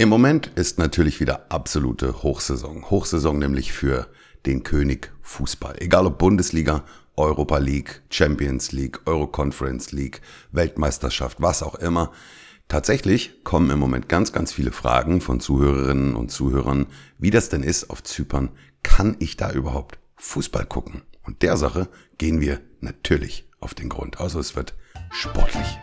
Im Moment ist natürlich wieder absolute Hochsaison. Hochsaison nämlich für den König Fußball. Egal ob Bundesliga, Europa League, Champions League, Euro Conference League, Weltmeisterschaft, was auch immer. Tatsächlich kommen im Moment ganz, ganz viele Fragen von Zuhörerinnen und Zuhörern, wie das denn ist auf Zypern. Kann ich da überhaupt Fußball gucken? Und der Sache gehen wir natürlich auf den Grund. Also es wird sportlich.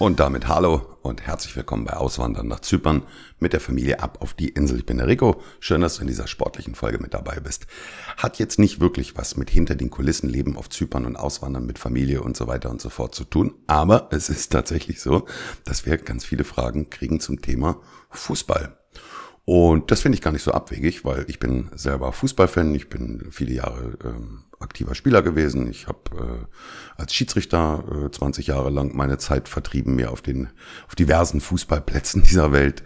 Und damit hallo und herzlich willkommen bei Auswandern nach Zypern mit der Familie ab auf die Insel. Ich bin der Rico. Schön, dass du in dieser sportlichen Folge mit dabei bist. Hat jetzt nicht wirklich was mit hinter den Kulissen Leben auf Zypern und Auswandern mit Familie und so weiter und so fort zu tun. Aber es ist tatsächlich so, dass wir ganz viele Fragen kriegen zum Thema Fußball. Und das finde ich gar nicht so abwegig, weil ich bin selber Fußballfan. Ich bin viele Jahre ähm, aktiver Spieler gewesen. Ich habe äh, als Schiedsrichter äh, 20 Jahre lang meine Zeit vertrieben, mir auf den auf diversen Fußballplätzen dieser Welt.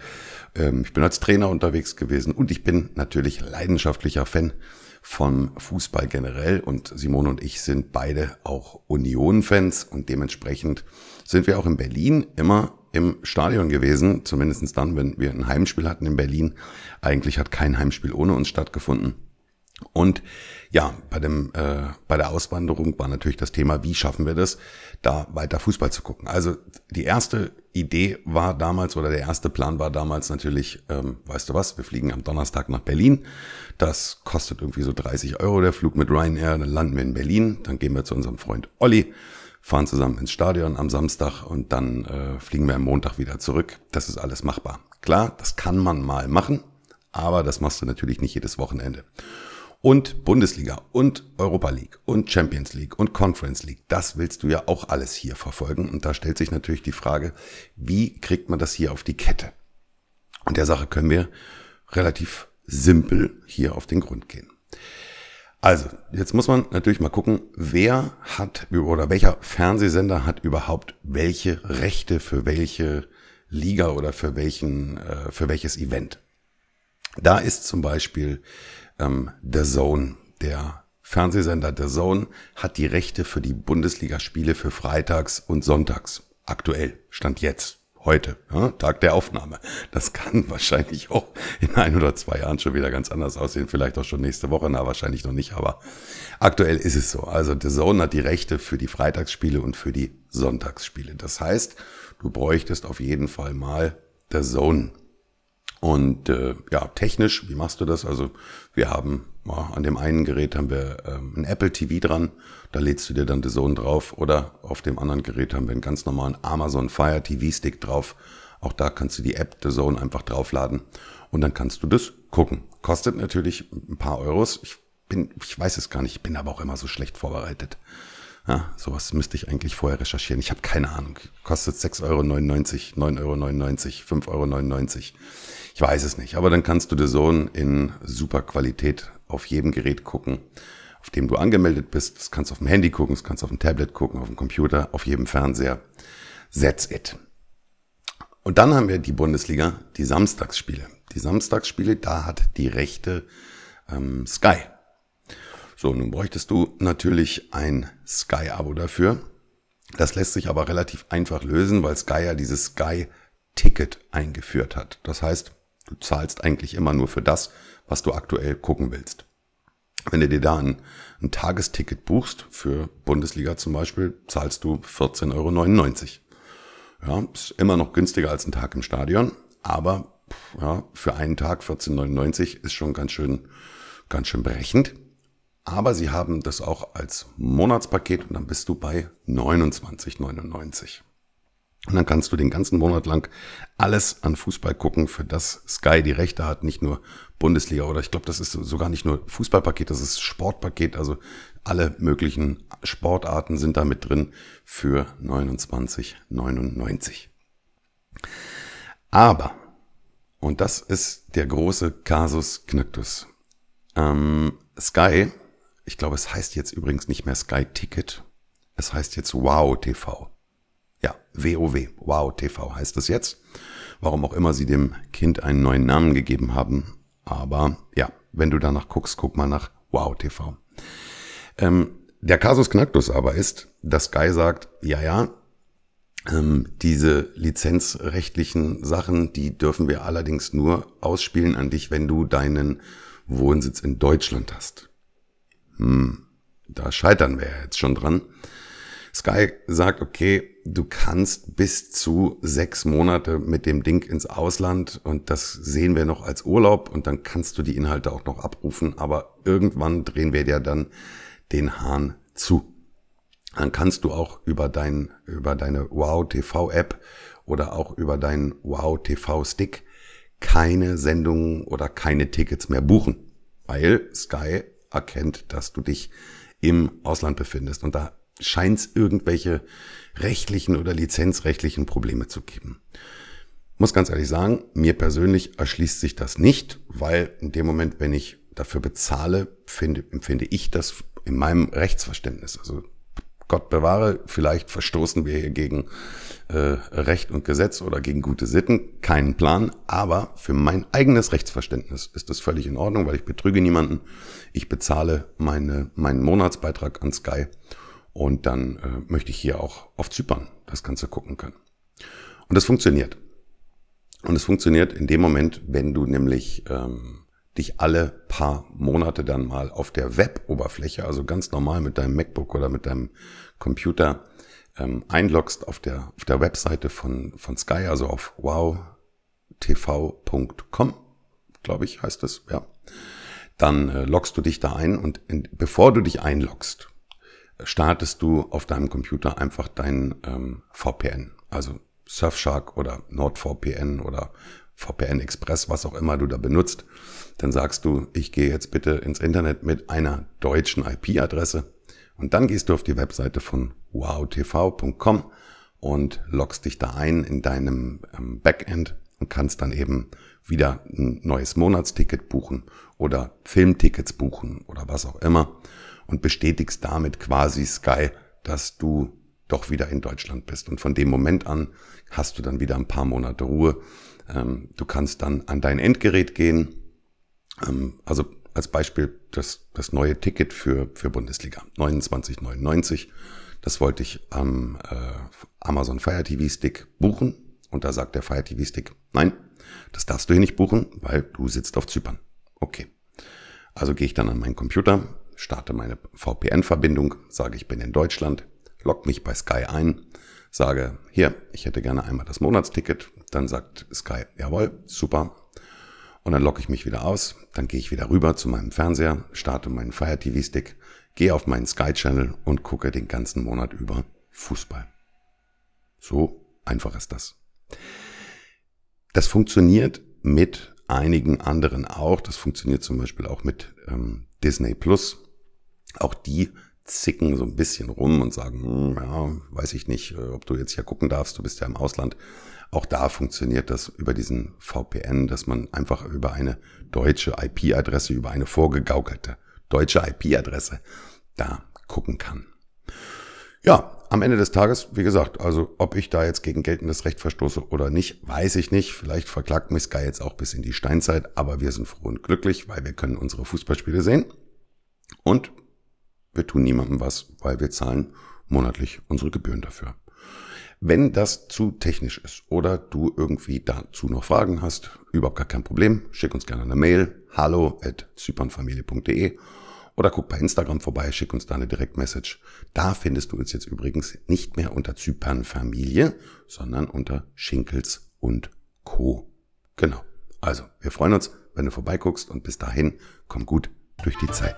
Ähm, ich bin als Trainer unterwegs gewesen und ich bin natürlich leidenschaftlicher Fan vom Fußball generell und Simone und ich sind beide auch Union-Fans und dementsprechend sind wir auch in Berlin immer im Stadion gewesen, zumindestens dann, wenn wir ein Heimspiel hatten in Berlin. Eigentlich hat kein Heimspiel ohne uns stattgefunden. Und ja, bei dem äh, bei der Auswanderung war natürlich das Thema, wie schaffen wir das, da weiter Fußball zu gucken. Also die erste Idee war damals oder der erste Plan war damals natürlich, ähm, weißt du was, wir fliegen am Donnerstag nach Berlin. Das kostet irgendwie so 30 Euro der Flug mit Ryanair. Dann landen wir in Berlin, dann gehen wir zu unserem Freund Olli, fahren zusammen ins Stadion am Samstag und dann äh, fliegen wir am Montag wieder zurück. Das ist alles machbar. Klar, das kann man mal machen, aber das machst du natürlich nicht jedes Wochenende und Bundesliga und Europa League und Champions League und Conference League. Das willst du ja auch alles hier verfolgen. Und da stellt sich natürlich die Frage, wie kriegt man das hier auf die Kette? Und der Sache können wir relativ simpel hier auf den Grund gehen. Also, jetzt muss man natürlich mal gucken, wer hat oder welcher Fernsehsender hat überhaupt welche Rechte für welche Liga oder für welchen, äh, für welches Event. Da ist zum Beispiel ähm, The Zone, der Fernsehsender The Zone, hat die Rechte für die Bundesligaspiele für Freitags und Sonntags. Aktuell, Stand jetzt, heute, ja, Tag der Aufnahme. Das kann wahrscheinlich auch in ein oder zwei Jahren schon wieder ganz anders aussehen, vielleicht auch schon nächste Woche, na wahrscheinlich noch nicht, aber aktuell ist es so. Also The Zone hat die Rechte für die Freitagsspiele und für die Sonntagsspiele. Das heißt, du bräuchtest auf jeden Fall mal The Zone und äh, ja, technisch, wie machst du das? Also wir haben an dem einen Gerät haben wir ähm, ein Apple TV dran, da lädst du dir dann The Zone drauf oder auf dem anderen Gerät haben wir einen ganz normalen Amazon Fire TV Stick drauf. Auch da kannst du die App The Zone einfach draufladen und dann kannst du das gucken. Kostet natürlich ein paar Euros. Ich bin, ich weiß es gar nicht, ich bin aber auch immer so schlecht vorbereitet. Ja, sowas müsste ich eigentlich vorher recherchieren. Ich habe keine Ahnung. Kostet 6,99 Euro, 9,99 Euro, 5,99 Euro. Ich weiß es nicht, aber dann kannst du The Zone in super Qualität auf jedem Gerät gucken, auf dem du angemeldet bist. Das kannst du auf dem Handy gucken, das kannst du auf dem Tablet gucken, auf dem Computer, auf jedem Fernseher. That's it. Und dann haben wir die Bundesliga, die Samstagsspiele. Die Samstagsspiele, da hat die Rechte ähm, Sky. So, nun bräuchtest du natürlich ein Sky-Abo dafür. Das lässt sich aber relativ einfach lösen, weil Sky ja dieses Sky-Ticket eingeführt hat. Das heißt, Du zahlst eigentlich immer nur für das, was du aktuell gucken willst. Wenn du dir da ein, ein Tagesticket buchst, für Bundesliga zum Beispiel, zahlst du 14,99 Euro. Ja, ist immer noch günstiger als ein Tag im Stadion, aber ja, für einen Tag 14,99 ist schon ganz schön, ganz schön berechend. Aber sie haben das auch als Monatspaket und dann bist du bei 29,99. Und dann kannst du den ganzen Monat lang alles an Fußball gucken, für das Sky die Rechte hat, nicht nur Bundesliga oder ich glaube, das ist sogar nicht nur Fußballpaket, das ist Sportpaket, also alle möglichen Sportarten sind da mit drin für 29,99. Aber, und das ist der große Kasus Knacktus, ähm, Sky, ich glaube, es heißt jetzt übrigens nicht mehr Sky Ticket, es heißt jetzt Wow TV. Ja, WoW, Wow TV heißt es jetzt. Warum auch immer sie dem Kind einen neuen Namen gegeben haben. Aber ja, wenn du danach guckst, guck mal nach Wow TV. Ähm, Der Kasus Knacktus aber ist, dass Sky sagt, ja, ja, ähm, diese lizenzrechtlichen Sachen, die dürfen wir allerdings nur ausspielen an dich, wenn du deinen Wohnsitz in Deutschland hast. Hm, da scheitern wir ja jetzt schon dran. Sky sagt, okay, du kannst bis zu sechs Monate mit dem Ding ins Ausland und das sehen wir noch als Urlaub und dann kannst du die Inhalte auch noch abrufen, aber irgendwann drehen wir dir dann den Hahn zu dann kannst du auch über dein, über deine Wow TV App oder auch über deinen Wow TV Stick keine Sendungen oder keine Tickets mehr buchen, weil Sky erkennt, dass du dich im Ausland befindest und da scheint es irgendwelche rechtlichen oder lizenzrechtlichen Probleme zu geben. Muss ganz ehrlich sagen, mir persönlich erschließt sich das nicht, weil in dem Moment, wenn ich dafür bezahle, finde, empfinde ich das in meinem Rechtsverständnis. Also Gott bewahre, vielleicht verstoßen wir hier gegen äh, Recht und Gesetz oder gegen gute Sitten, keinen Plan, aber für mein eigenes Rechtsverständnis ist das völlig in Ordnung, weil ich betrüge niemanden. Ich bezahle meine, meinen Monatsbeitrag an Sky und dann äh, möchte ich hier auch auf Zypern das Ganze gucken können. Und das funktioniert. Und es funktioniert in dem Moment, wenn du nämlich ähm, dich alle paar Monate dann mal auf der Web-Oberfläche, also ganz normal mit deinem MacBook oder mit deinem Computer ähm, einloggst auf der, auf der Webseite von, von Sky, also auf wowtv.com, glaube ich, heißt es, ja. Dann äh, loggst du dich da ein und in, bevor du dich einloggst, startest du auf deinem Computer einfach dein ähm, VPN, also Surfshark oder NordVPN oder VPN Express, was auch immer du da benutzt, dann sagst du, ich gehe jetzt bitte ins Internet mit einer deutschen IP-Adresse und dann gehst du auf die Webseite von wowtv.com und loggst dich da ein in deinem ähm, Backend und kannst dann eben wieder ein neues Monatsticket buchen oder Filmtickets buchen oder was auch immer und bestätigst damit quasi Sky, dass du doch wieder in Deutschland bist. Und von dem Moment an hast du dann wieder ein paar Monate Ruhe ähm, du kannst dann an dein Endgerät gehen. Ähm, also als Beispiel das, das neue Ticket für, für Bundesliga 29,99. Das wollte ich am äh, Amazon Fire TV Stick buchen. Und da sagt der Fire TV Stick, nein, das darfst du hier nicht buchen, weil du sitzt auf Zypern. Okay. Also gehe ich dann an meinen Computer, starte meine VPN-Verbindung, sage, ich bin in Deutschland, log mich bei Sky ein, sage, hier, ich hätte gerne einmal das Monatsticket, dann sagt Sky, jawohl, super. Und dann logge ich mich wieder aus, dann gehe ich wieder rüber zu meinem Fernseher, starte meinen Fire TV Stick, gehe auf meinen Sky Channel und gucke den ganzen Monat über Fußball. So einfach ist das. Das funktioniert mit einigen anderen auch. Das funktioniert zum Beispiel auch mit ähm, Disney Plus. Auch die zicken so ein bisschen rum und sagen, hm, ja, weiß ich nicht, äh, ob du jetzt hier gucken darfst, du bist ja im Ausland. Auch da funktioniert das über diesen VPN, dass man einfach über eine deutsche IP-Adresse, über eine vorgegaukelte deutsche IP-Adresse da gucken kann. Ja, am Ende des Tages, wie gesagt, also ob ich da jetzt gegen geltendes Recht verstoße oder nicht, weiß ich nicht. Vielleicht verklagt mich Sky jetzt auch bis in die Steinzeit, aber wir sind froh und glücklich, weil wir können unsere Fußballspiele sehen. Und wir tun niemandem was, weil wir zahlen monatlich unsere Gebühren dafür. Wenn das zu technisch ist oder du irgendwie dazu noch Fragen hast, überhaupt gar kein Problem, schick uns gerne eine Mail, hallo at zypernfamilie.de oder guck bei Instagram vorbei, schick uns da eine Direktmessage. Da findest du uns jetzt übrigens nicht mehr unter Zypernfamilie, sondern unter Schinkels und Co. Genau. Also, wir freuen uns, wenn du vorbeiguckst und bis dahin komm gut durch die Zeit.